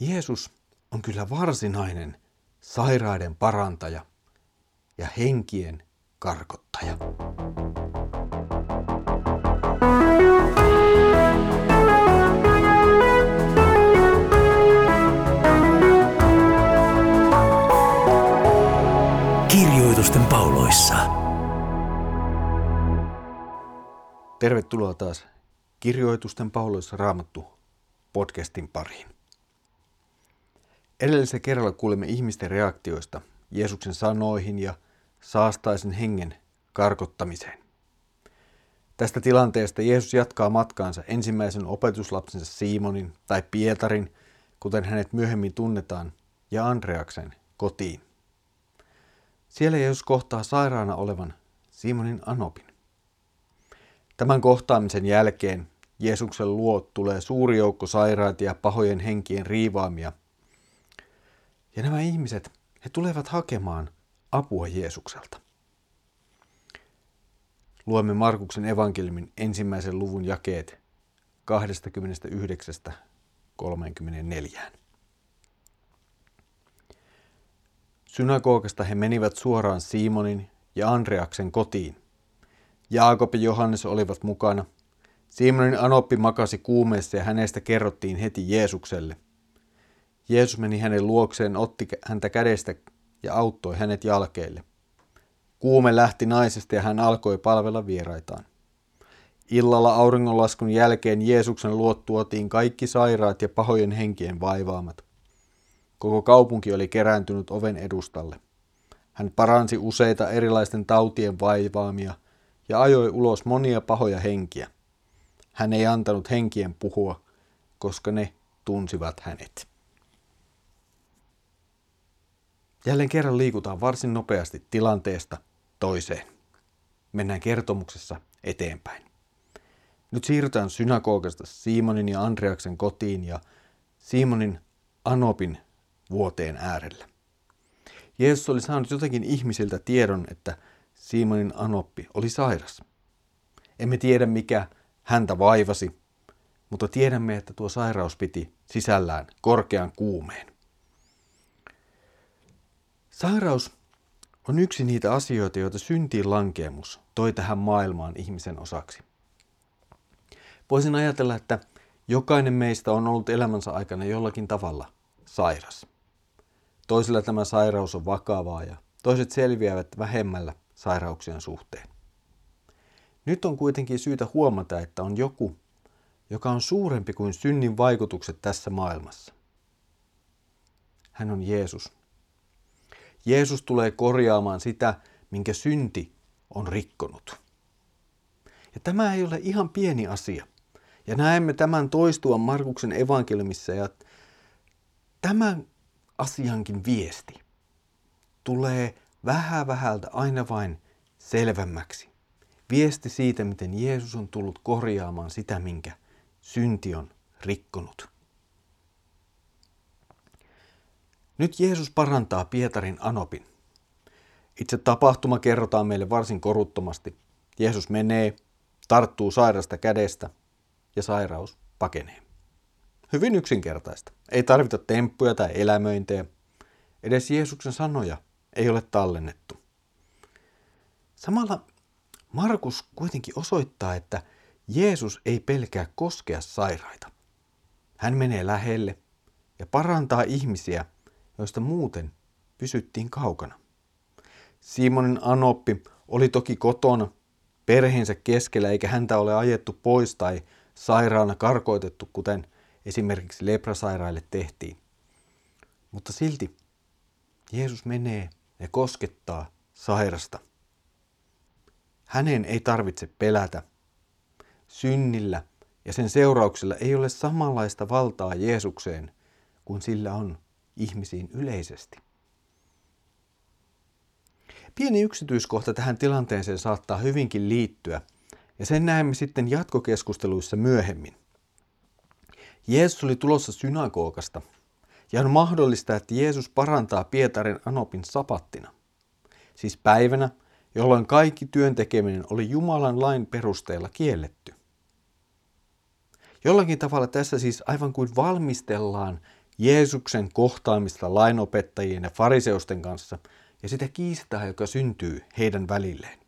Jeesus on kyllä varsinainen sairaiden parantaja ja henkien karkottaja. Kirjoitusten pauloissa. Tervetuloa taas Kirjoitusten pauloissa raamattu podcastin pariin. Edellisellä kerralla kuulimme ihmisten reaktioista Jeesuksen sanoihin ja saastaisen hengen karkottamiseen. Tästä tilanteesta Jeesus jatkaa matkaansa ensimmäisen opetuslapsensa Simonin tai Pietarin, kuten hänet myöhemmin tunnetaan, ja Andreaksen kotiin. Siellä Jeesus kohtaa sairaana olevan Simonin Anopin. Tämän kohtaamisen jälkeen Jeesuksen luo tulee suuri joukko sairaita ja pahojen henkien riivaamia. Ja nämä ihmiset, he tulevat hakemaan apua Jeesukselta. Luemme Markuksen evankeliumin ensimmäisen luvun jakeet 29-34. Synagogasta he menivät suoraan Simonin ja Andreaksen kotiin. Jaakob ja Johannes olivat mukana. Simonin anoppi makasi kuumeessa ja hänestä kerrottiin heti Jeesukselle. Jeesus meni hänen luokseen, otti häntä kädestä ja auttoi hänet jalkeille. Kuume lähti naisesta ja hän alkoi palvella vieraitaan. Illalla auringonlaskun jälkeen Jeesuksen luot tuotiin kaikki sairaat ja pahojen henkien vaivaamat. Koko kaupunki oli kerääntynyt oven edustalle. Hän paransi useita erilaisten tautien vaivaamia ja ajoi ulos monia pahoja henkiä. Hän ei antanut henkien puhua, koska ne tunsivat hänet. Jälleen kerran liikutaan varsin nopeasti tilanteesta toiseen. Mennään kertomuksessa eteenpäin. Nyt siirrytään synagogasta Simonin ja Andreaksen kotiin ja Simonin Anopin vuoteen äärellä. Jeesus oli saanut jotenkin ihmisiltä tiedon, että Simonin Anoppi oli sairas. Emme tiedä, mikä häntä vaivasi, mutta tiedämme, että tuo sairaus piti sisällään korkean kuumeen. Sairaus on yksi niitä asioita, joita syntiin lankeemus toi tähän maailmaan ihmisen osaksi. Voisin ajatella, että jokainen meistä on ollut elämänsä aikana jollakin tavalla sairas. Toisilla tämä sairaus on vakavaa ja toiset selviävät vähemmällä sairauksien suhteen. Nyt on kuitenkin syytä huomata, että on joku, joka on suurempi kuin synnin vaikutukset tässä maailmassa. Hän on Jeesus. Jeesus tulee korjaamaan sitä, minkä synti on rikkonut. Ja tämä ei ole ihan pieni asia. Ja näemme tämän toistua Markuksen evankeliumissa ja tämän asiankin viesti tulee vähän vähältä aina vain selvemmäksi. Viesti siitä, miten Jeesus on tullut korjaamaan sitä, minkä synti on rikkonut. Nyt Jeesus parantaa Pietarin anopin. Itse tapahtuma kerrotaan meille varsin koruttomasti. Jeesus menee, tarttuu sairasta kädestä ja sairaus pakenee. Hyvin yksinkertaista. Ei tarvita temppuja tai elämöintejä. Edes Jeesuksen sanoja ei ole tallennettu. Samalla Markus kuitenkin osoittaa, että Jeesus ei pelkää koskea sairaita. Hän menee lähelle ja parantaa ihmisiä, joista muuten pysyttiin kaukana. Simonin Anoppi oli toki kotona perheensä keskellä, eikä häntä ole ajettu pois tai sairaana karkoitettu, kuten esimerkiksi leprasairaille tehtiin. Mutta silti Jeesus menee ja koskettaa sairasta. Hänen ei tarvitse pelätä. Synnillä ja sen seurauksilla ei ole samanlaista valtaa Jeesukseen kuin sillä on ihmisiin yleisesti. Pieni yksityiskohta tähän tilanteeseen saattaa hyvinkin liittyä, ja sen näemme sitten jatkokeskusteluissa myöhemmin. Jeesus oli tulossa synagogasta, ja on mahdollista, että Jeesus parantaa Pietarin Anopin sapattina, siis päivänä, jolloin kaikki työn tekeminen oli Jumalan lain perusteella kielletty. Jollakin tavalla tässä siis aivan kuin valmistellaan Jeesuksen kohtaamista lainopettajien ja fariseusten kanssa ja sitä kiistaa, joka syntyy heidän välilleen.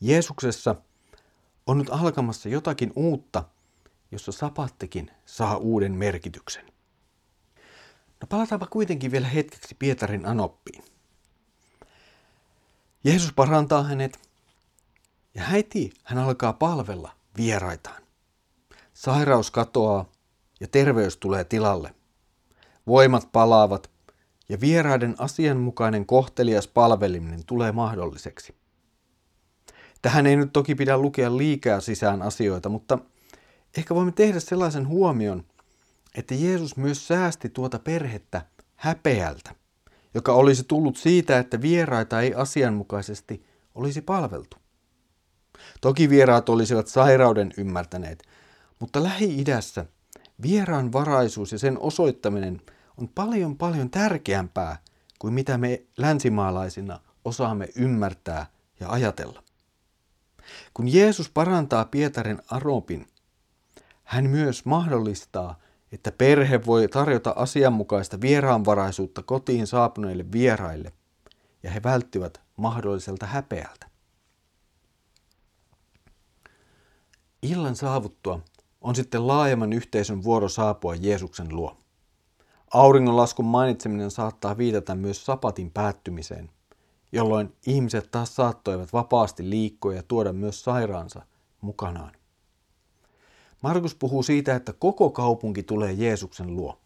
Jeesuksessa on nyt alkamassa jotakin uutta, jossa sapattekin saa uuden merkityksen. No palataanpa kuitenkin vielä hetkeksi Pietarin anoppiin. Jeesus parantaa hänet ja heti hän alkaa palvella vieraitaan. Sairaus katoaa ja terveys tulee tilalle. Voimat palaavat ja vieraiden asianmukainen kohtelias palveliminen tulee mahdolliseksi. Tähän ei nyt toki pidä lukea liikaa sisään asioita, mutta ehkä voimme tehdä sellaisen huomion, että Jeesus myös säästi tuota perhettä häpeältä, joka olisi tullut siitä, että vieraita ei asianmukaisesti olisi palveltu. Toki vieraat olisivat sairauden ymmärtäneet, mutta Lähi-idässä vieraan varaisuus ja sen osoittaminen on paljon paljon tärkeämpää kuin mitä me länsimaalaisina osaamme ymmärtää ja ajatella. Kun Jeesus parantaa Pietarin aropin, hän myös mahdollistaa, että perhe voi tarjota asianmukaista vieraanvaraisuutta kotiin saapuneille vieraille, ja he välttyvät mahdolliselta häpeältä. Illan saavuttua on sitten laajemman yhteisön vuoro saapua Jeesuksen luo. Auringonlaskun mainitseminen saattaa viitata myös sapatin päättymiseen, jolloin ihmiset taas saattoivat vapaasti liikkua ja tuoda myös sairaansa mukanaan. Markus puhuu siitä, että koko kaupunki tulee Jeesuksen luo.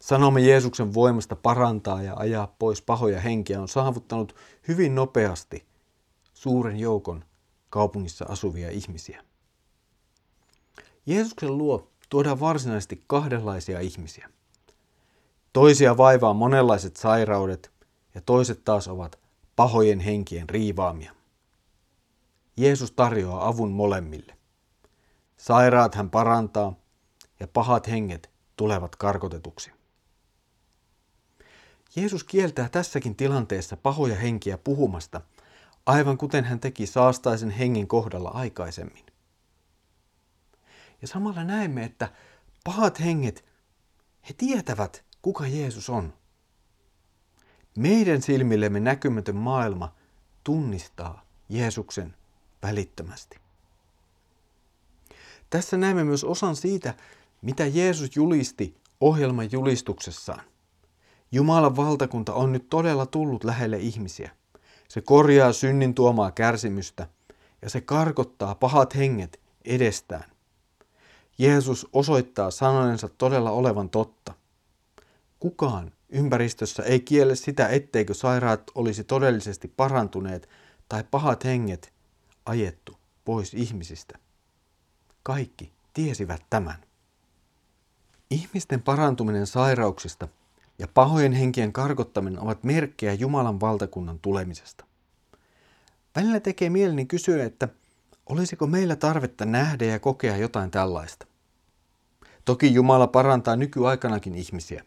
Sanomme Jeesuksen voimasta parantaa ja ajaa pois pahoja henkiä on saavuttanut hyvin nopeasti suuren joukon kaupungissa asuvia ihmisiä. Jeesuksen luo tuodaan varsinaisesti kahdenlaisia ihmisiä. Toisia vaivaa monenlaiset sairaudet ja toiset taas ovat pahojen henkien riivaamia. Jeesus tarjoaa avun molemmille. Sairaat hän parantaa ja pahat henget tulevat karkotetuksi. Jeesus kieltää tässäkin tilanteessa pahoja henkiä puhumasta, aivan kuten hän teki saastaisen hengen kohdalla aikaisemmin. Ja samalla näemme, että pahat henget, he tietävät, kuka Jeesus on. Meidän silmillemme näkymätön maailma tunnistaa Jeesuksen välittömästi. Tässä näemme myös osan siitä, mitä Jeesus julisti ohjelman julistuksessaan. Jumalan valtakunta on nyt todella tullut lähelle ihmisiä. Se korjaa synnin tuomaa kärsimystä ja se karkottaa pahat henget edestään. Jeesus osoittaa sanojensa todella olevan totta. Kukaan ympäristössä ei kiele sitä, etteikö sairaat olisi todellisesti parantuneet tai pahat henget ajettu pois ihmisistä. Kaikki tiesivät tämän. Ihmisten parantuminen sairauksista ja pahojen henkien karkottaminen ovat merkkejä Jumalan valtakunnan tulemisesta. Välillä tekee mieleni kysyä, että olisiko meillä tarvetta nähdä ja kokea jotain tällaista. Toki Jumala parantaa nykyaikanakin ihmisiä.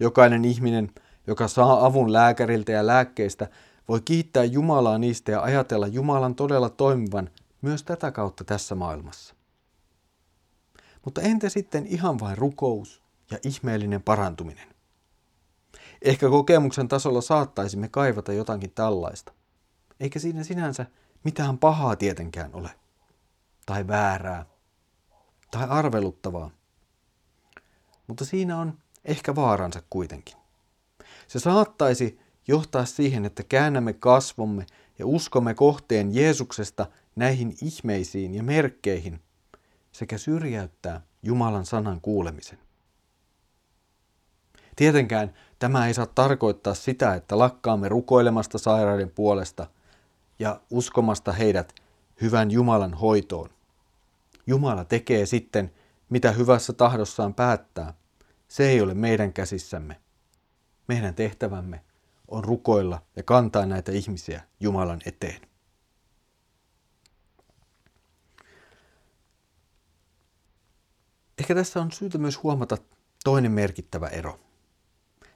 Jokainen ihminen, joka saa avun lääkäriltä ja lääkkeistä, voi kiittää Jumalaa niistä ja ajatella Jumalan todella toimivan myös tätä kautta tässä maailmassa. Mutta entä sitten ihan vain rukous ja ihmeellinen parantuminen? Ehkä kokemuksen tasolla saattaisimme kaivata jotakin tällaista. Eikä siinä sinänsä mitään pahaa tietenkään ole. Tai väärää. Tai arveluttavaa. Mutta siinä on ehkä vaaransa kuitenkin. Se saattaisi johtaa siihen, että käännämme kasvomme ja uskomme kohteen Jeesuksesta näihin ihmeisiin ja merkkeihin sekä syrjäyttää Jumalan sanan kuulemisen. Tietenkään tämä ei saa tarkoittaa sitä, että lakkaamme rukoilemasta sairaiden puolesta ja uskomasta heidät hyvän Jumalan hoitoon. Jumala tekee sitten, mitä hyvässä tahdossaan päättää. Se ei ole meidän käsissämme. Meidän tehtävämme on rukoilla ja kantaa näitä ihmisiä Jumalan eteen. Ehkä tässä on syytä myös huomata toinen merkittävä ero.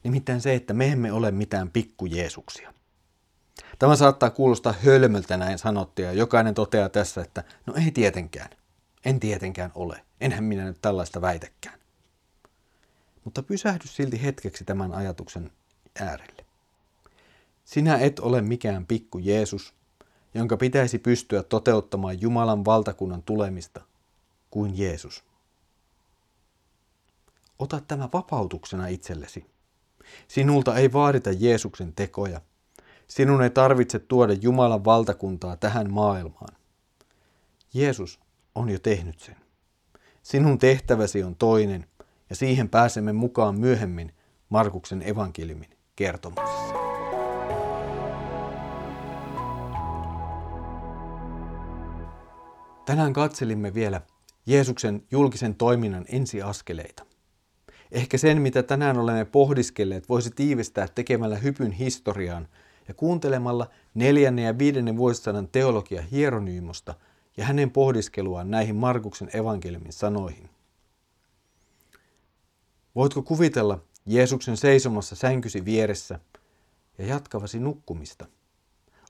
Nimittäin se, että me emme ole mitään pikkujeesuksia. Tämä saattaa kuulostaa hölmöltä näin sanottua ja jokainen toteaa tässä, että no ei tietenkään. En tietenkään ole. Enhän minä nyt tällaista väitäkään. mutta pysähdy silti hetkeksi tämän ajatuksen äärelle. Sinä et ole mikään pikku Jeesus, jonka pitäisi pystyä toteuttamaan Jumalan valtakunnan tulemista kuin Jeesus. Ota tämä vapautuksena itsellesi. Sinulta ei vaadita Jeesuksen tekoja. Sinun ei tarvitse tuoda Jumalan valtakuntaa tähän maailmaan. Jeesus on jo tehnyt sen. Sinun tehtäväsi on toinen, ja siihen pääsemme mukaan myöhemmin Markuksen evankeliumin kertomuksessa. Tänään katselimme vielä Jeesuksen julkisen toiminnan ensiaskeleita. Ehkä sen, mitä tänään olemme pohdiskelleet, voisi tiivistää tekemällä hypyn historiaan ja kuuntelemalla neljännen ja viidennen vuosisadan teologia Hieronyymosta ja hänen pohdiskeluaan näihin Markuksen evankeliumin sanoihin. Voitko kuvitella Jeesuksen seisomassa sänkysi vieressä ja jatkavasi nukkumista?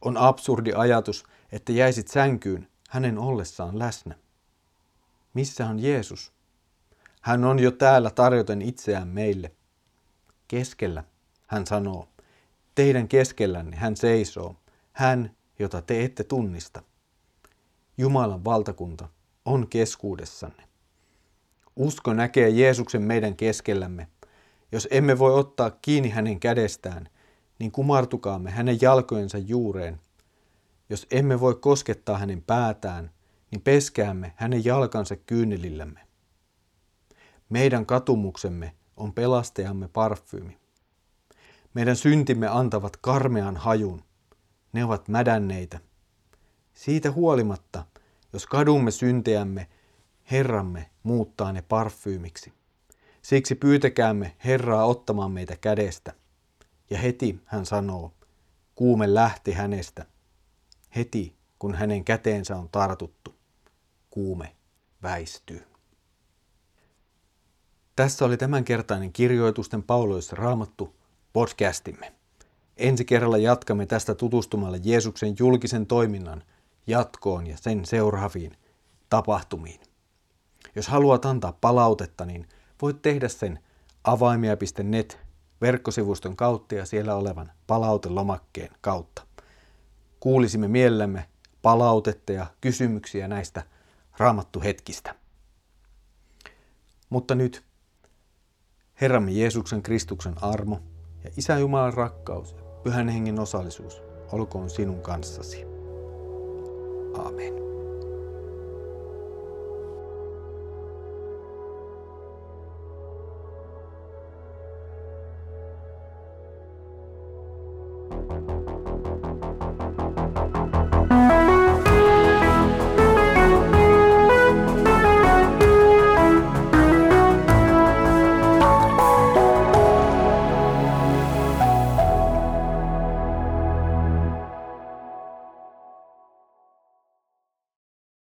On absurdi ajatus, että jäisit sänkyyn hänen ollessaan läsnä. Missä on Jeesus? Hän on jo täällä tarjoten itseään meille. Keskellä, hän sanoo. Teidän keskellänne hän seisoo. Hän, jota te ette tunnista. Jumalan valtakunta on keskuudessanne. Usko näkee Jeesuksen meidän keskellämme. Jos emme voi ottaa kiinni hänen kädestään, niin kumartukaamme hänen jalkojensa juureen. Jos emme voi koskettaa hänen päätään, niin peskäämme hänen jalkansa kyynelillämme. Meidän katumuksemme on pelastajamme parfyymi. Meidän syntimme antavat karmean hajun. Ne ovat mädänneitä. Siitä huolimatta, jos kadumme syntejämme, Herramme muuttaa ne parfyymiksi. Siksi pyytäkäämme Herraa ottamaan meitä kädestä. Ja heti hän sanoo, kuume lähti hänestä. Heti kun hänen käteensä on tartuttu, kuume väistyy. Tässä oli tämänkertainen kirjoitusten pauloissa raamattu podcastimme. Ensi kerralla jatkamme tästä tutustumalla Jeesuksen julkisen toiminnan jatkoon ja sen seuraaviin tapahtumiin. Jos haluat antaa palautetta, niin voit tehdä sen avaimia.net verkkosivuston kautta ja siellä olevan palautelomakkeen kautta. Kuulisimme mielellämme palautetta ja kysymyksiä näistä raamattuhetkistä. Mutta nyt Herramme Jeesuksen Kristuksen armo ja Isä Jumalan rakkaus ja Pyhän Hengen osallisuus olkoon sinun kanssasi. Amen.